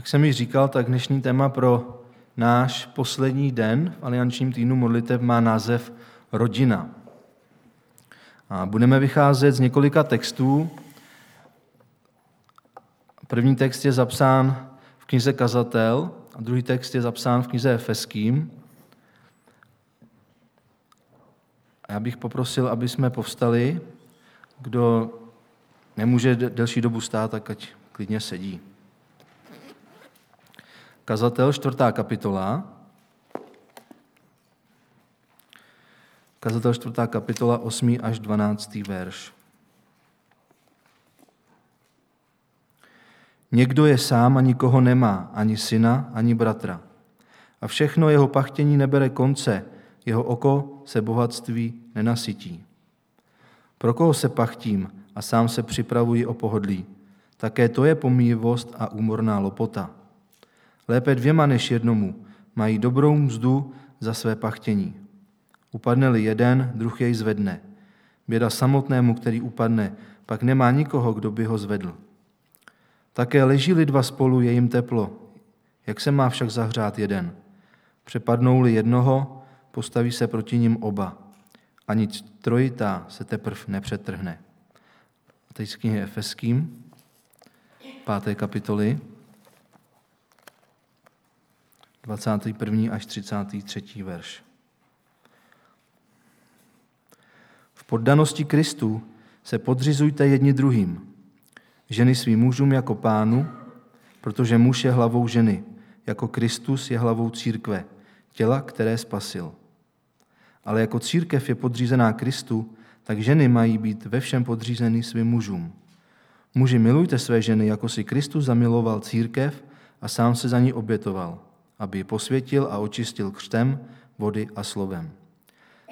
Jak jsem již říkal, tak dnešní téma pro náš poslední den v aliančním týdnu modlitev má název Rodina. A budeme vycházet z několika textů. První text je zapsán v knize Kazatel a druhý text je zapsán v knize Efeským. A já bych poprosil, aby jsme povstali. Kdo nemůže delší dobu stát, tak ať klidně sedí. Kazatel, čtvrtá kapitola. Kazatel, čtvrtá kapitola, 8. až 12. verš. Někdo je sám a nikoho nemá, ani syna, ani bratra. A všechno jeho pachtění nebere konce, jeho oko se bohatství nenasytí. Pro koho se pachtím a sám se připravuji o pohodlí? Také to je pomývost a úmorná lopota. Lépe dvěma než jednomu mají dobrou mzdu za své pachtění. Upadne-li jeden, druh jej zvedne. Běda samotnému, který upadne, pak nemá nikoho, kdo by ho zvedl. Také leží-li dva spolu, je jim teplo. Jak se má však zahřát jeden? Přepadnou-li jednoho, postaví se proti ním oba. Ani trojitá se teprv nepřetrhne. A teď z knihy Efeským, páté kapitoly, 21. až 33. verš. V poddanosti Kristu se podřizujte jedni druhým. Ženy svým mužům jako pánu, protože muž je hlavou ženy, jako Kristus je hlavou církve, těla, které spasil. Ale jako církev je podřízená Kristu, tak ženy mají být ve všem podřízeny svým mužům. Muži, milujte své ženy, jako si Kristus zamiloval církev a sám se za ní obětoval, aby ji posvětil a očistil křtem, vody a slovem.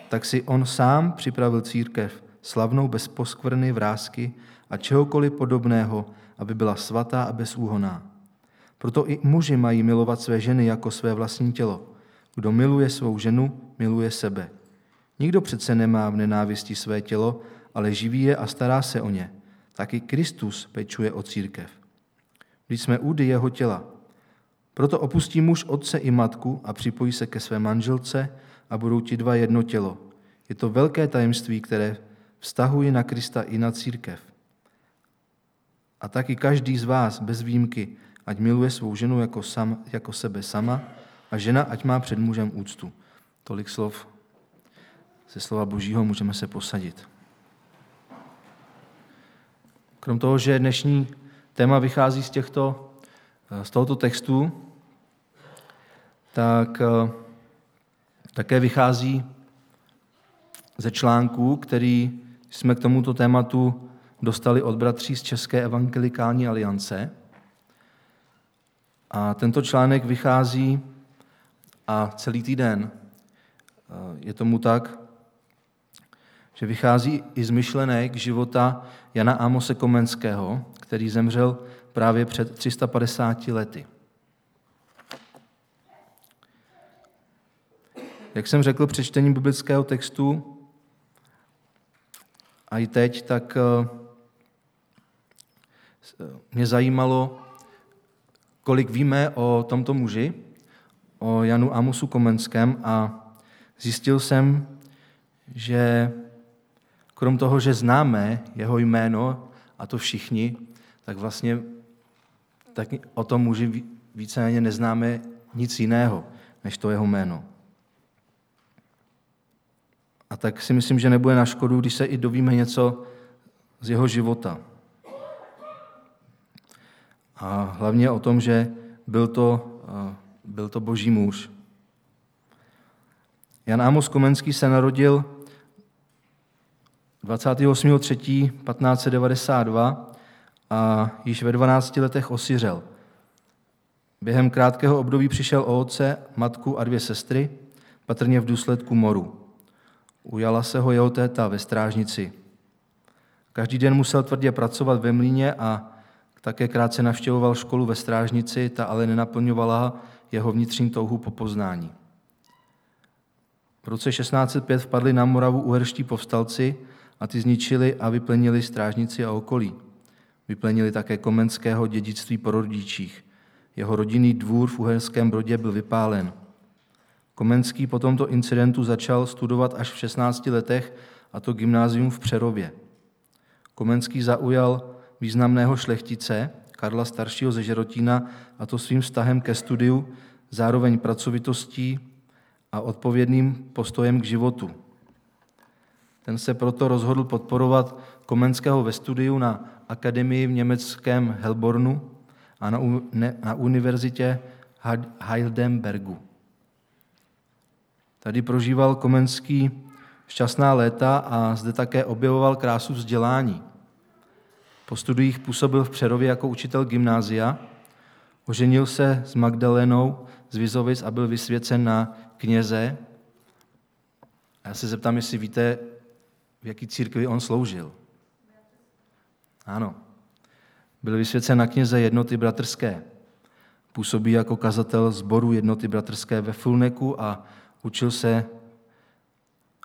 Tak si on sám připravil církev, slavnou bez poskvrny, vrázky a čehokoliv podobného, aby byla svatá a bezúhoná. Proto i muži mají milovat své ženy jako své vlastní tělo. Kdo miluje svou ženu, miluje sebe. Nikdo přece nemá v nenávisti své tělo, ale živí je a stará se o ně. Taky Kristus pečuje o církev. Když jsme údy jeho těla. Proto opustí muž otce i matku a připojí se ke své manželce a budou ti dva jedno tělo. Je to velké tajemství, které vztahuje na Krista i na církev. A taky každý z vás, bez výjimky, ať miluje svou ženu jako, sam, jako sebe sama a žena ať má před mužem úctu. Tolik slov ze slova Božího můžeme se posadit. Krom toho, že dnešní téma vychází z, těchto, z tohoto textu, tak eh, také vychází ze článku, který jsme k tomuto tématu dostali od bratří z České evangelikální aliance. A tento článek vychází a celý týden eh, je tomu tak, že vychází i z myšlenek života Jana Amose Komenského, který zemřel právě před 350 lety. Jak jsem řekl při čtení biblického textu, a i teď, tak eh, mě zajímalo, kolik víme o tomto muži, o Janu Amosu Komenském a zjistil jsem, že krom toho, že známe jeho jméno, a to všichni, tak vlastně tak o tom muži víceméně neznáme nic jiného, než to jeho jméno. A tak si myslím, že nebude na škodu, když se i dovíme něco z jeho života. A hlavně o tom, že byl to, byl to boží muž. Jan Amos Komenský se narodil 28.3.1592 a již ve 12 letech osiřel. Během krátkého období přišel o otce, matku a dvě sestry, patrně v důsledku moru. Ujala se ho jeho téta ve strážnici. Každý den musel tvrdě pracovat ve mlíně a také krátce navštěvoval školu ve strážnici, ta ale nenaplňovala jeho vnitřní touhu po poznání. V roce 1605 vpadli na Moravu uherští povstalci a ty zničili a vyplenili strážnici a okolí. Vyplenili také komenského dědictví po rodičích. Jeho rodinný dvůr v Uherském Brodě byl vypálen. Komenský po tomto incidentu začal studovat až v 16 letech, a to gymnázium v Přerově. Komenský zaujal významného šlechtice, Karla staršího ze Žerotína, a to svým vztahem ke studiu, zároveň pracovitostí a odpovědným postojem k životu. Ten se proto rozhodl podporovat Komenského ve studiu na akademii v německém Helbornu a na, na univerzitě Heidelbergu. Tady prožíval Komenský šťastná léta a zde také objevoval krásu vzdělání. Po studiích působil v Přerově jako učitel gymnázia, oženil se s Magdalenou z Vizovic a byl vysvěcen na kněze. A já se zeptám, jestli víte, v jaký církvi on sloužil. Ano. Byl vysvěcen na kněze jednoty bratrské. Působí jako kazatel sboru jednoty bratrské ve Fulneku a učil se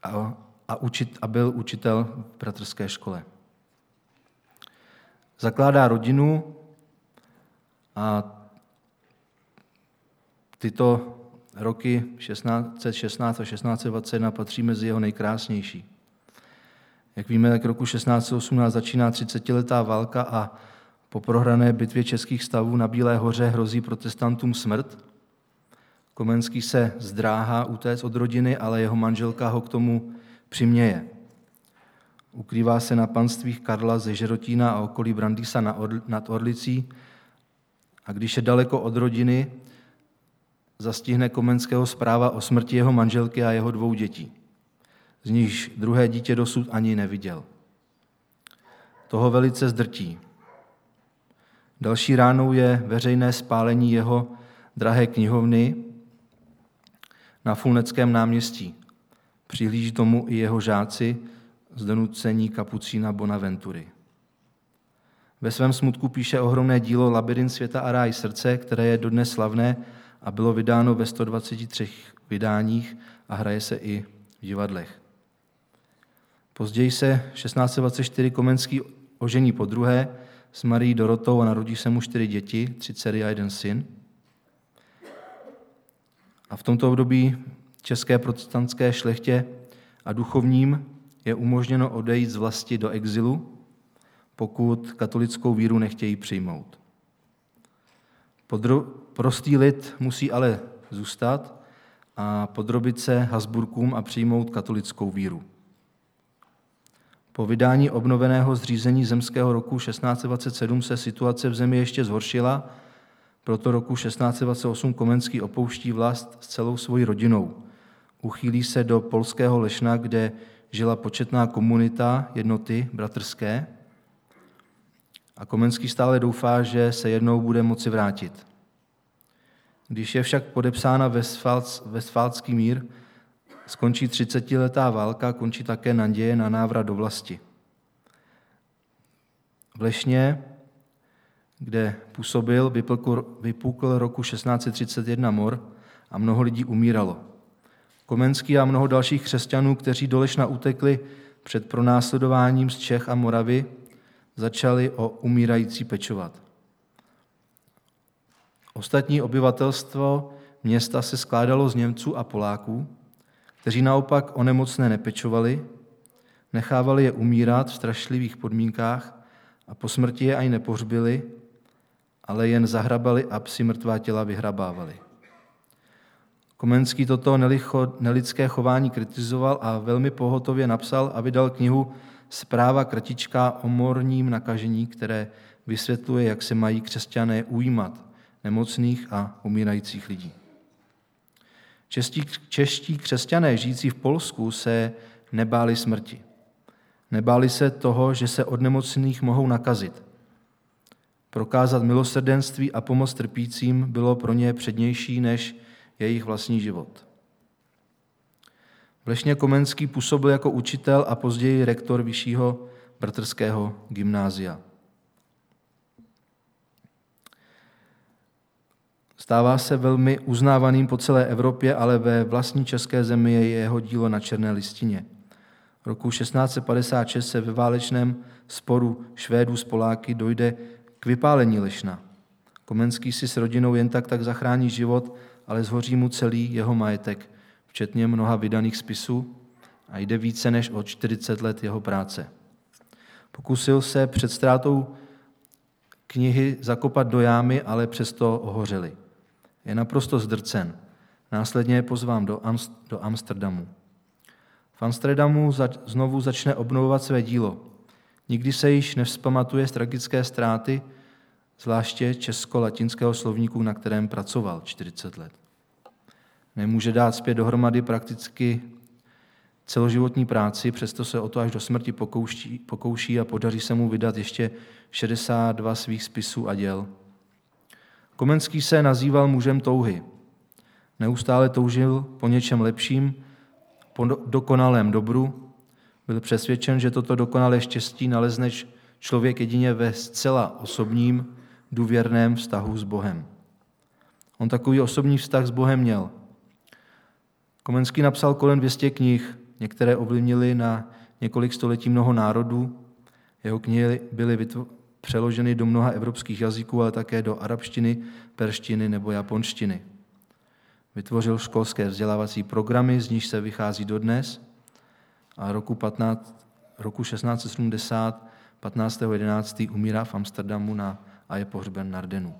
a, a, učit, a byl učitel v bratrské škole. Zakládá rodinu a tyto roky 1616 a 1621 patří mezi jeho nejkrásnější. Jak víme, tak roku 1618 začíná 30-letá válka a po prohrané bitvě českých stavů na Bílé hoře hrozí protestantům smrt. Komenský se zdráhá utéct od rodiny, ale jeho manželka ho k tomu přiměje. Ukrývá se na panstvích Karla ze Žerotína a okolí Brandýsa nad Orlicí a když je daleko od rodiny, zastihne Komenského zpráva o smrti jeho manželky a jeho dvou dětí z nichž druhé dítě dosud ani neviděl. Toho velice zdrtí. Další ránou je veřejné spálení jeho drahé knihovny na Fulneckém náměstí. Přihlíží tomu i jeho žáci z donucení kapucína Bonaventury. Ve svém smutku píše ohromné dílo Labirint světa a ráj srdce, které je dodnes slavné a bylo vydáno ve 123 vydáních a hraje se i v divadlech. Později se 1624 Komenský ožení po druhé s Marí Dorotou a narodí se mu čtyři děti, tři dcery a jeden syn. A v tomto období české protestantské šlechtě a duchovním je umožněno odejít z vlasti do exilu, pokud katolickou víru nechtějí přijmout. Podro- prostý lid musí ale zůstat a podrobit se Hasburkům a přijmout katolickou víru. Po vydání obnoveného zřízení zemského roku 1627 se situace v zemi ještě zhoršila, proto roku 1628 Komenský opouští vlast s celou svojí rodinou. Uchýlí se do polského Lešna, kde žila početná komunita jednoty bratrské a Komenský stále doufá, že se jednou bude moci vrátit. Když je však podepsána Westfálský mír, skončí třicetiletá válka, končí také naděje na návrat do vlasti. V Lešně, kde působil, vypukl roku 1631 mor a mnoho lidí umíralo. Komenský a mnoho dalších křesťanů, kteří do Lešna utekli před pronásledováním z Čech a Moravy, začali o umírající pečovat. Ostatní obyvatelstvo města se skládalo z Němců a Poláků, kteří naopak o nemocné nepečovali, nechávali je umírat v strašlivých podmínkách a po smrti je ani nepohřbili, ale jen zahrabali a psi mrtvá těla vyhrabávali. Komenský toto nelidské chování kritizoval a velmi pohotově napsal a vydal knihu Zpráva kratička o morním nakažení, které vysvětluje, jak se mají křesťané ujímat nemocných a umírajících lidí. Čestí, čeští křesťané žijící v Polsku se nebáli smrti. Nebáli se toho, že se od nemocných mohou nakazit. Prokázat milosrdenství a pomoc trpícím bylo pro ně přednější než jejich vlastní život. Lešně Komenský působil jako učitel a později rektor vyššího bratrského gymnázia. Stává se velmi uznávaným po celé Evropě, ale ve vlastní české zemi je jeho dílo na černé listině. V roku 1656 se ve válečném sporu Švédů s Poláky dojde k vypálení Lešna. Komenský si s rodinou jen tak tak zachrání život, ale zhoří mu celý jeho majetek, včetně mnoha vydaných spisů a jde více než o 40 let jeho práce. Pokusil se před ztrátou knihy zakopat do jámy, ale přesto ohořeli. Je naprosto zdrcen. Následně je pozván do, Amst- do Amsterdamu. V Amsterdamu zač- znovu začne obnovovat své dílo. Nikdy se již nevzpamatuje z tragické ztráty, zvláště česko-latinského slovníku, na kterém pracoval 40 let. Nemůže dát zpět dohromady prakticky celoživotní práci, přesto se o to až do smrti pokouší, pokouší a podaří se mu vydat ještě 62 svých spisů a děl. Komenský se nazýval mužem touhy. Neustále toužil po něčem lepším, po dokonalém dobru. Byl přesvědčen, že toto dokonalé štěstí nalezne člověk jedině ve zcela osobním, důvěrném vztahu s Bohem. On takový osobní vztah s Bohem měl. Komenský napsal kolem 200 knih, některé ovlivnily na několik století mnoho národů. Jeho knihy byly přeloženy do mnoha evropských jazyků, ale také do arabštiny, perštiny nebo japonštiny. Vytvořil školské vzdělávací programy, z nich se vychází dodnes. A roku, 15, roku 1670, 15.11. umírá v Amsterdamu na, a je pohřben na Ardenu.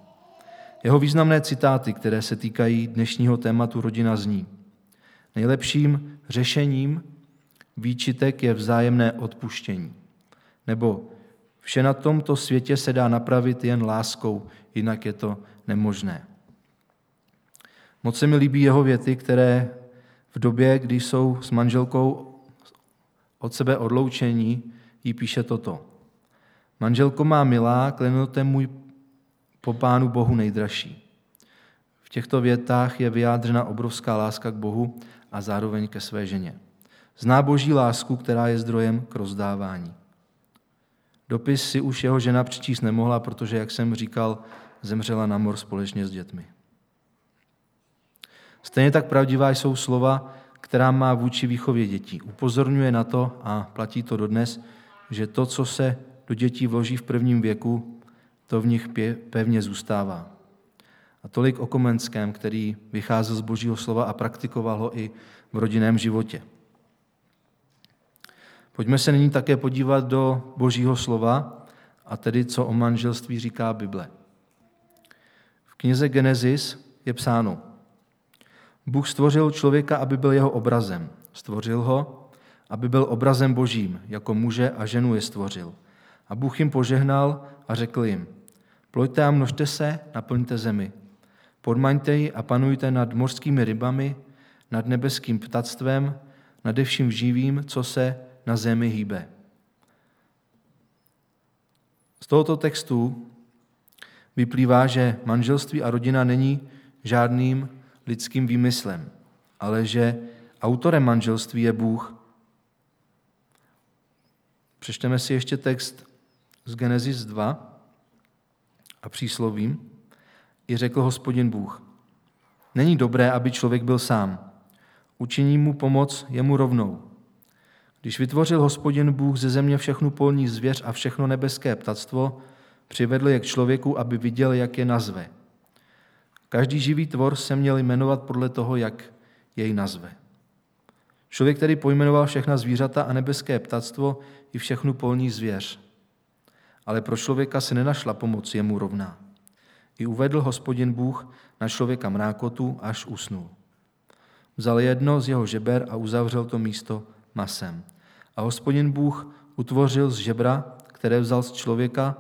Jeho významné citáty, které se týkají dnešního tématu rodina zní. Nejlepším řešením výčitek je vzájemné odpuštění. Nebo vše na tomto světě se dá napravit jen láskou, jinak je to nemožné. Moc se mi líbí jeho věty, které v době, kdy jsou s manželkou od sebe odloučení, jí píše toto. Manželko má milá, klenote můj po Pánu Bohu nejdražší. V těchto větách je vyjádřena obrovská láska k Bohu a zároveň ke své ženě. Zná boží lásku, která je zdrojem k rozdávání. Dopis si už jeho žena přečíst nemohla, protože, jak jsem říkal, zemřela na mor společně s dětmi. Stejně tak pravdivá jsou slova, která má vůči výchově dětí. Upozorňuje na to, a platí to dodnes, že to, co se do dětí vloží v prvním věku, to v nich pevně zůstává. A tolik o Komenském, který vycházel z božího slova a praktikoval ho i v rodinném životě. Pojďme se nyní také podívat do božího slova, a tedy co o manželství říká Bible. V knize Genesis je psáno, Bůh stvořil člověka, aby byl jeho obrazem. Stvořil ho, aby byl obrazem božím, jako muže a ženu je stvořil. A Bůh jim požehnal a řekl jim, plojte a množte se, naplňte zemi. Podmaňte ji a panujte nad mořskými rybami, nad nebeským ptactvem, nad vším živým, co se na zemi hýbe. Z tohoto textu vyplývá, že manželství a rodina není žádným lidským výmyslem, ale že autorem manželství je Bůh. Přečteme si ještě text z Genesis 2 a příslovím. I řekl hospodin Bůh, není dobré, aby člověk byl sám. Učiní mu pomoc jemu rovnou. Když vytvořil hospodin Bůh ze země všechnu polní zvěř a všechno nebeské ptactvo, přivedl je k člověku, aby viděl, jak je nazve. Každý živý tvor se měl jmenovat podle toho, jak jej nazve. Člověk tedy pojmenoval všechna zvířata a nebeské ptactvo i všechnu polní zvěř. Ale pro člověka se nenašla pomoc jemu rovná. I uvedl hospodin Bůh na člověka mrákotu, až usnul. Vzal jedno z jeho žeber a uzavřel to místo masem. A hospodin Bůh utvořil z žebra, které vzal z člověka,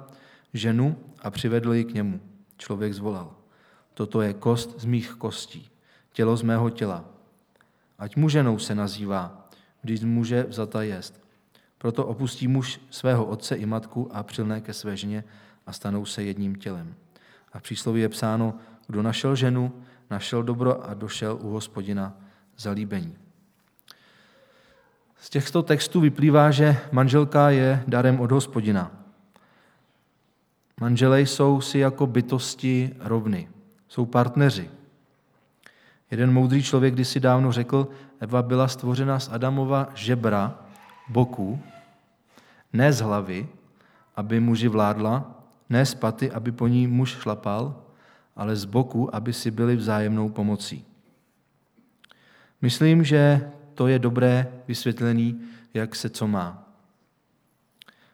ženu a přivedl ji k němu. Člověk zvolal. Toto je kost z mých kostí, tělo z mého těla. Ať mu ženou se nazývá, když z muže vzata jest. Proto opustí muž svého otce i matku a přilné ke své ženě a stanou se jedním tělem. A v přísloví je psáno, kdo našel ženu, našel dobro a došel u hospodina zalíbení. Z těchto textů vyplývá, že manželka je darem od hospodina. Manželé jsou si jako bytosti rovny, jsou partneři. Jeden moudrý člověk kdysi dávno řekl, Eva byla stvořena z Adamova žebra, boku, ne z hlavy, aby muži vládla, ne z paty, aby po ní muž šlapal, ale z boku, aby si byli vzájemnou pomocí. Myslím, že to je dobré vysvětlení, jak se co má.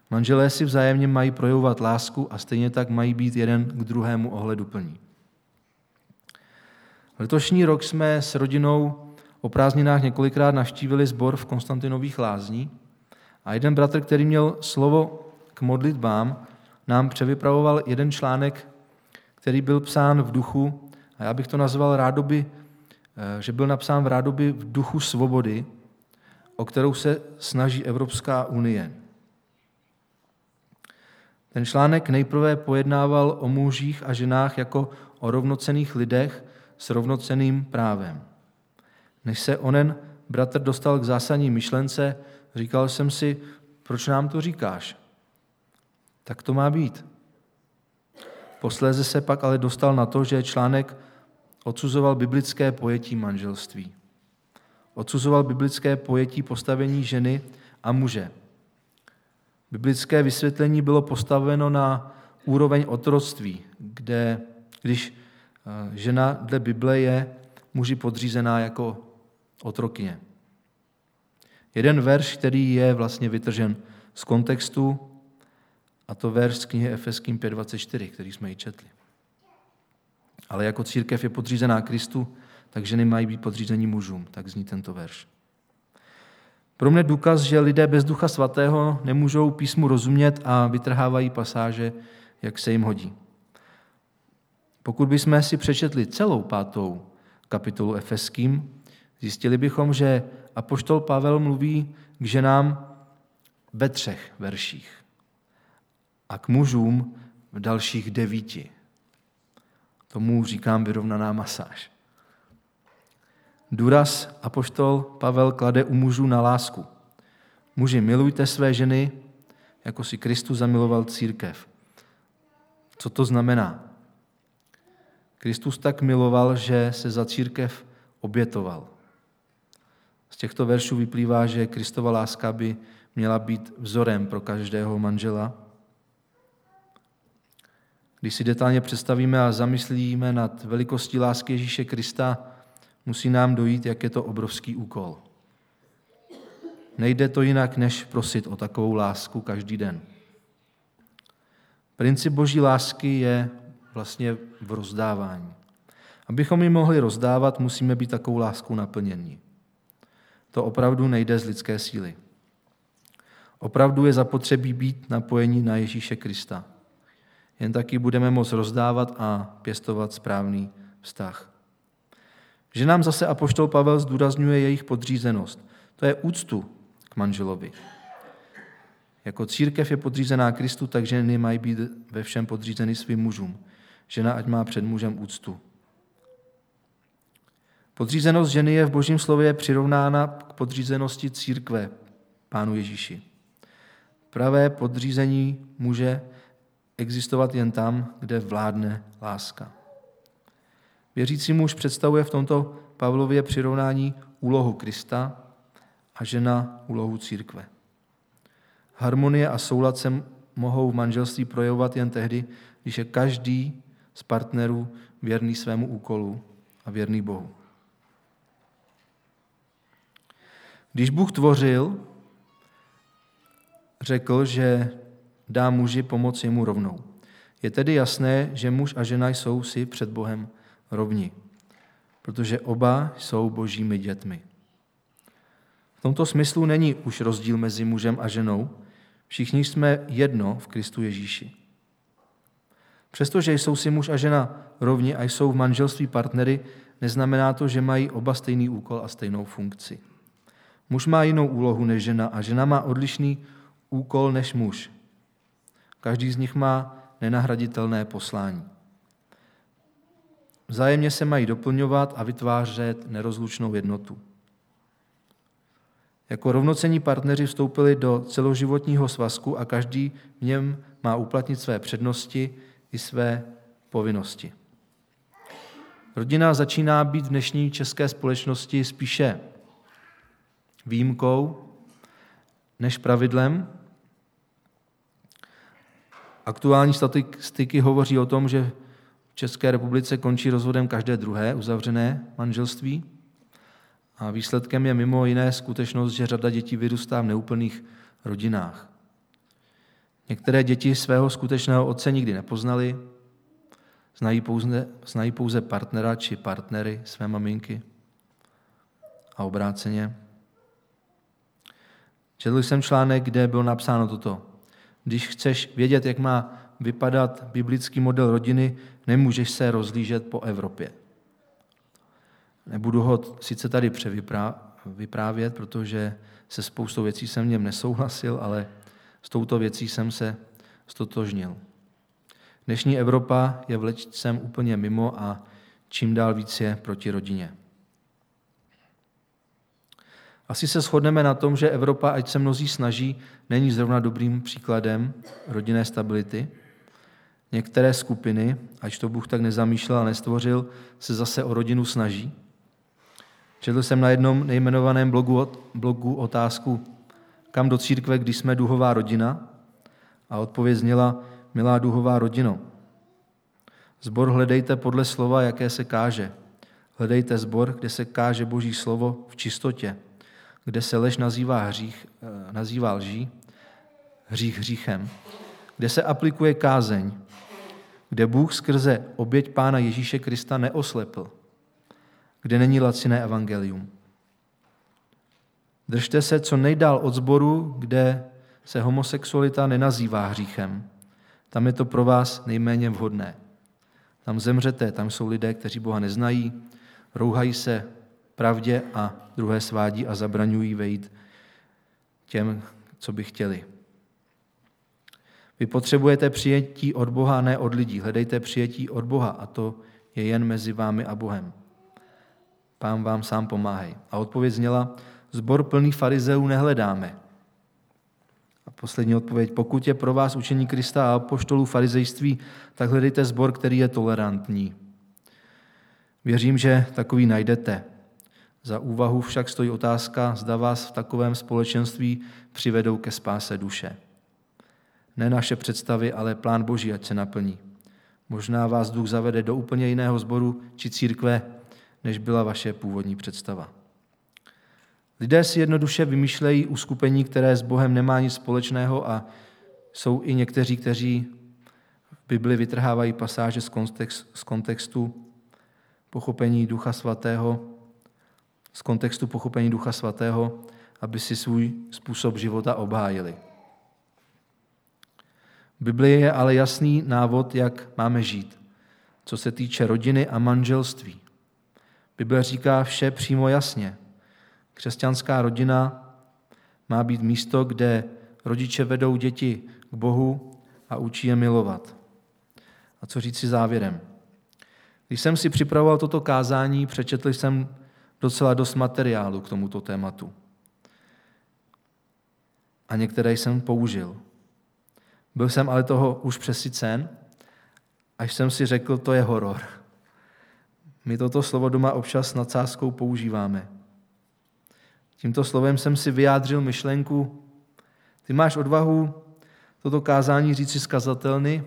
Manželé si vzájemně mají projevovat lásku a stejně tak mají být jeden k druhému ohleduplní. Letošní rok jsme s rodinou o prázdninách několikrát navštívili sbor v Konstantinových lázní a jeden bratr, který měl slovo k modlitbám, nám převypravoval jeden článek, který byl psán v duchu, a já bych to nazval rádoby, eh, že byl napsán v rádoby v duchu svobody, o kterou se snaží Evropská unie. Ten článek nejprve pojednával o mužích a ženách jako o rovnocených lidech s rovnoceným právem. Než se onen bratr dostal k zásadní myšlence, říkal jsem si, proč nám to říkáš? Tak to má být. Posléze se pak ale dostal na to, že článek odsuzoval biblické pojetí manželství. Odsuzoval biblické pojetí postavení ženy a muže. Biblické vysvětlení bylo postaveno na úroveň otroctví, kde když eh, žena dle Bible je muži podřízená jako otrokyně. Jeden verš, který je vlastně vytržen z kontextu, a to verš z knihy Efeským 5.24, který jsme ji četli. Ale jako církev je podřízená Kristu, tak ženy mají být podřízení mužům. Tak zní tento verš. Pro mě důkaz, že lidé bez ducha svatého nemůžou písmu rozumět a vytrhávají pasáže, jak se jim hodí. Pokud bychom si přečetli celou pátou kapitolu Efeským, zjistili bychom, že apoštol Pavel mluví k ženám ve třech verších a k mužům v dalších devíti. Tomu říkám vyrovnaná masáž. Důraz apoštol Pavel klade u mužů na lásku. Muži, milujte své ženy, jako si Kristus zamiloval církev. Co to znamená? Kristus tak miloval, že se za církev obětoval. Z těchto veršů vyplývá, že Kristova láska by měla být vzorem pro každého manžela. Když si detailně představíme a zamyslíme nad velikostí lásky Ježíše Krista, musí nám dojít, jak je to obrovský úkol. Nejde to jinak, než prosit o takovou lásku každý den. Princip boží lásky je vlastně v rozdávání. Abychom ji mohli rozdávat, musíme být takovou láskou naplnění. To opravdu nejde z lidské síly. Opravdu je zapotřebí být napojení na Ježíše Krista. Jen taky budeme moct rozdávat a pěstovat správný vztah. Že nám zase apoštol Pavel zdůrazňuje jejich podřízenost. To je úctu k manželovi. Jako církev je podřízená Kristu, takže ženy mají být ve všem podřízeny svým mužům. Žena ať má před mužem úctu. Podřízenost ženy je v božím slově přirovnána k podřízenosti církve Pánu Ježíši. Pravé podřízení může existovat jen tam, kde vládne láska. Věřící muž představuje v tomto Pavlově přirovnání úlohu Krista a žena úlohu církve. Harmonie a soulad se mohou v manželství projevovat jen tehdy, když je každý z partnerů věrný svému úkolu a věrný Bohu. Když Bůh tvořil, řekl, že dá muži pomoc jemu rovnou. Je tedy jasné, že muž a žena jsou si před Bohem rovni, protože oba jsou božími dětmi. V tomto smyslu není už rozdíl mezi mužem a ženou, všichni jsme jedno v Kristu Ježíši. Přestože jsou si muž a žena rovni a jsou v manželství partnery, neznamená to, že mají oba stejný úkol a stejnou funkci. Muž má jinou úlohu než žena a žena má odlišný úkol než muž. Každý z nich má nenahraditelné poslání. Vzájemně se mají doplňovat a vytvářet nerozlučnou jednotu. Jako rovnocení partneři vstoupili do celoživotního svazku a každý v něm má uplatnit své přednosti i své povinnosti. Rodina začíná být v dnešní české společnosti spíše výjimkou než pravidlem. Aktuální statistiky hovoří o tom, že České republice končí rozvodem každé druhé uzavřené manželství a výsledkem je mimo jiné skutečnost, že řada dětí vyrůstá v neúplných rodinách. Některé děti svého skutečného otce nikdy nepoznali, znají pouze, znají pouze partnera či partnery své maminky a obráceně. Četl jsem článek, kde bylo napsáno toto. Když chceš vědět, jak má vypadat biblický model rodiny, nemůžeš se rozlížet po Evropě. Nebudu ho sice tady převyprávět, protože se spoustou věcí jsem v něm nesouhlasil, ale s touto věcí jsem se stotožnil. Dnešní Evropa je vlečcem úplně mimo a čím dál víc je proti rodině. Asi se shodneme na tom, že Evropa, ať se mnozí snaží, není zrovna dobrým příkladem rodinné stability. Některé skupiny, ať to Bůh tak nezamýšlel a nestvořil, se zase o rodinu snaží. Četl jsem na jednom nejmenovaném blogu, blogu otázku, kam do církve, když jsme duhová rodina? A odpověď zněla, milá duhová rodino. Zbor hledejte podle slova, jaké se káže. Hledejte zbor, kde se káže Boží slovo v čistotě, kde se lež nazývá, hřích, eh, nazývá lží, hřích hříchem, kde se aplikuje kázeň, kde Bůh skrze oběť Pána Ježíše Krista neoslepl, kde není laciné evangelium. Držte se co nejdál od zboru, kde se homosexualita nenazývá hříchem. Tam je to pro vás nejméně vhodné. Tam zemřete, tam jsou lidé, kteří Boha neznají, rouhají se pravdě a druhé svádí a zabraňují vejít těm, co by chtěli. Vy potřebujete přijetí od Boha, ne od lidí. Hledejte přijetí od Boha a to je jen mezi vámi a Bohem. Pán vám sám pomáhej. A odpověď zněla, zbor plný farizeů nehledáme. A poslední odpověď, pokud je pro vás učení Krista a apoštolů farizejství, tak hledejte zbor, který je tolerantní. Věřím, že takový najdete. Za úvahu však stojí otázka, zda vás v takovém společenství přivedou ke spáse duše. Ne naše představy, ale plán Boží, ať se naplní. Možná vás duch zavede do úplně jiného sboru či církve, než byla vaše původní představa. Lidé si jednoduše vymýšlejí uskupení, které s Bohem nemá nic společného a jsou i někteří, kteří v Bibli vytrhávají pasáže z kontextu pochopení Ducha Svatého, z kontextu pochopení Ducha Svatého, aby si svůj způsob života obhájili. V Biblii je ale jasný návod, jak máme žít, co se týče rodiny a manželství. Bible říká vše přímo jasně. Křesťanská rodina má být místo, kde rodiče vedou děti k Bohu a učí je milovat. A co říct si závěrem? Když jsem si připravoval toto kázání, přečetl jsem docela dost materiálu k tomuto tématu. A některé jsem použil. Byl jsem ale toho už přesycen, až jsem si řekl, to je horor. My toto slovo doma občas s nadsázkou používáme. Tímto slovem jsem si vyjádřil myšlenku, ty máš odvahu toto kázání říct si zkazatelny,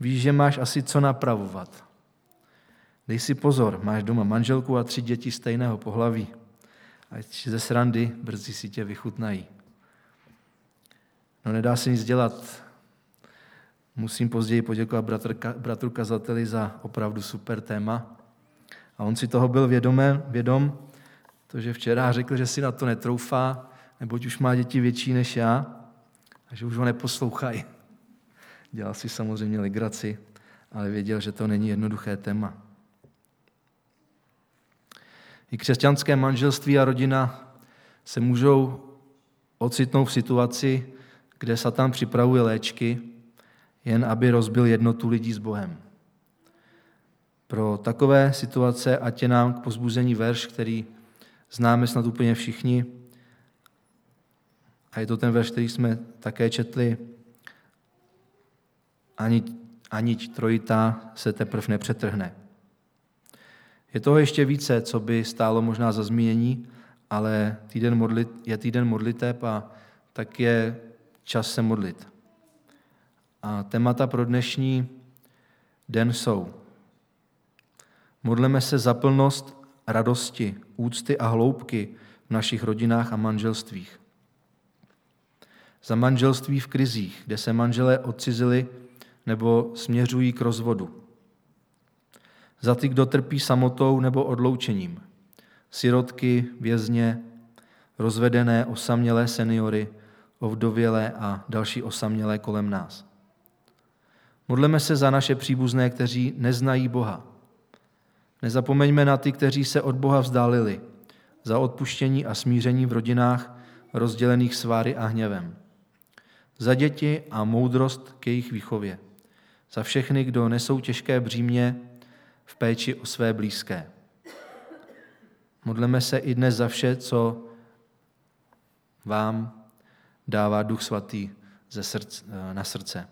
víš, že máš asi co napravovat. Dej si pozor, máš doma manželku a tři děti stejného pohlaví. Ať ze srandy brzy si tě vychutnají. No nedá se nic dělat. Musím později poděkovat bratr, bratru kazateli za opravdu super téma. A on si toho byl vědomé, vědom, protože včera řekl, že si na to netroufá, neboť už má děti větší než já a že už ho neposlouchají. Dělal si samozřejmě legraci, ale věděl, že to není jednoduché téma. I křesťanské manželství a rodina se můžou ocitnout v situaci, kde Satan připravuje léčky, jen aby rozbil jednotu lidí s Bohem. Pro takové situace, ať je nám k pozbuzení verš, který známe snad úplně všichni, a je to ten verš, který jsme také četli, ani, ani trojita se teprve nepřetrhne. Je toho ještě více, co by stálo možná za zmínění, ale týden modlit, je týden modliteb a tak je čas se modlit. A témata pro dnešní den jsou. Modleme se za plnost radosti, úcty a hloubky v našich rodinách a manželstvích. Za manželství v krizích, kde se manželé odcizili nebo směřují k rozvodu. Za ty, kdo trpí samotou nebo odloučením. Sirotky, vězně, rozvedené, osamělé seniory, ovdovělé a další osamělé kolem nás. Modleme se za naše příbuzné, kteří neznají Boha. Nezapomeňme na ty, kteří se od Boha vzdálili, za odpuštění a smíření v rodinách rozdělených sváry a hněvem. Za děti a moudrost k jejich výchově. Za všechny, kdo nesou těžké břímě v péči o své blízké. Modleme se i dnes za vše, co vám dává Duch Svatý ze srdce, na srdce.